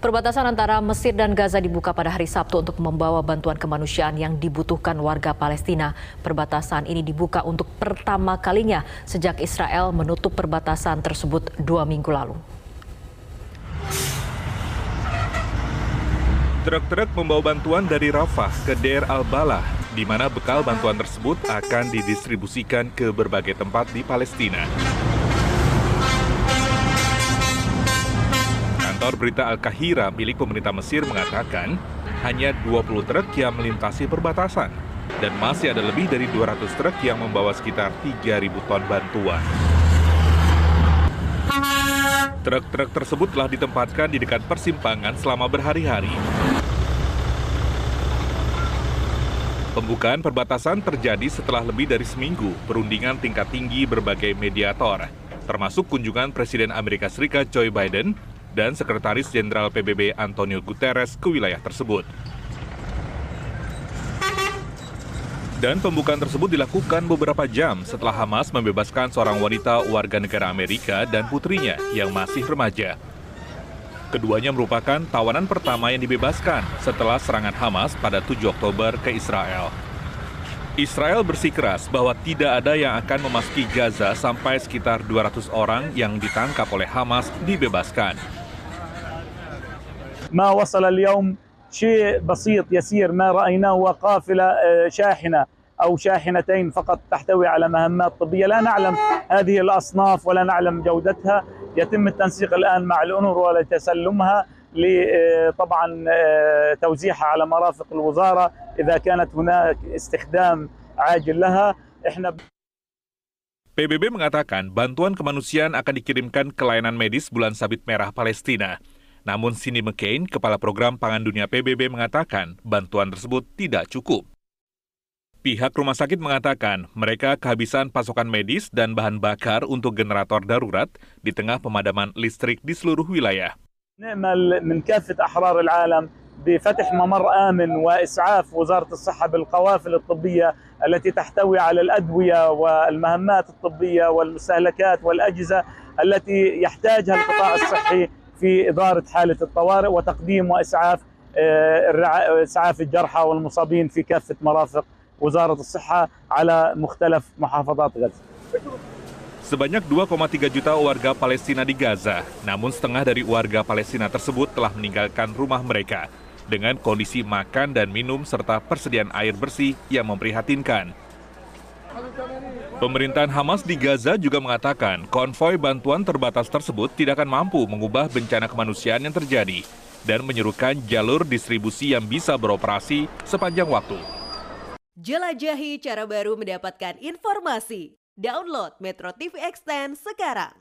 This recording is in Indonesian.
Perbatasan antara Mesir dan Gaza dibuka pada hari Sabtu untuk membawa bantuan kemanusiaan yang dibutuhkan warga Palestina. Perbatasan ini dibuka untuk pertama kalinya sejak Israel menutup perbatasan tersebut dua minggu lalu. Truk-truk membawa bantuan dari Rafah ke Deir al-Balah, di mana bekal bantuan tersebut akan didistribusikan ke berbagai tempat di Palestina. Kantor berita Al-Kahira milik pemerintah Mesir mengatakan hanya 20 truk yang melintasi perbatasan dan masih ada lebih dari 200 truk yang membawa sekitar 3.000 ton bantuan. Truk-truk tersebut telah ditempatkan di dekat persimpangan selama berhari-hari. Pembukaan perbatasan terjadi setelah lebih dari seminggu perundingan tingkat tinggi berbagai mediator, termasuk kunjungan Presiden Amerika Serikat Joe Biden dan Sekretaris Jenderal PBB Antonio Guterres ke wilayah tersebut. Dan pembukaan tersebut dilakukan beberapa jam setelah Hamas membebaskan seorang wanita warga negara Amerika dan putrinya yang masih remaja. Keduanya merupakan tawanan pertama yang dibebaskan setelah serangan Hamas pada 7 Oktober ke Israel. Israel bersikeras bahwa tidak ada yang akan memasuki Gaza sampai sekitar 200 orang yang ditangkap oleh Hamas dibebaskan. ما وصل اليوم شيء بسيط يسير. ما رأيناه هو قافلة شاحنة أو شاحنتين فقط تحتوي على مهمات طبية. لا نعلم هذه الأصناف ولا نعلم جودتها. يتم التنسيق الآن مع الأونروا لتسلمها طبعا توزيعها على مرافق الوزارة إذا كانت هناك استخدام عاجل لها احنا PBB mengatakan bantuan kemanusiaan akan dikirimkan ke layanan medis Bulan Sabit Merah Palestina. Namun Cindy McCain, Kepala Program Pangan Dunia PBB mengatakan bantuan tersebut tidak cukup. Pihak rumah sakit mengatakan mereka kehabisan pasokan medis dan bahan bakar untuk generator darurat di tengah pemadaman listrik di seluruh wilayah. نأمل من كافة أحرار العالم بفتح ممر آمن وإسعاف وزارة الصحة بالقوافل الطبية التي تحتوي على الأدوية والمهمات الطبية والمستهلكات والأجهزة التي يحتاجها القطاع الصحي في إدارة حالة الطوارئ وتقديم وإسعاف إسعاف الجرحى والمصابين في كافة مرافق وزارة الصحة على مختلف محافظات غزة. Sebanyak 2,3 juta warga Palestina di Gaza, namun setengah dari warga Palestina tersebut telah meninggalkan rumah mereka dengan kondisi makan dan minum serta persediaan air bersih yang memprihatinkan. Pemerintahan Hamas di Gaza juga mengatakan konvoi bantuan terbatas tersebut tidak akan mampu mengubah bencana kemanusiaan yang terjadi dan menyerukan jalur distribusi yang bisa beroperasi sepanjang waktu. Jelajahi cara baru mendapatkan informasi. Download Metro TV Extend sekarang.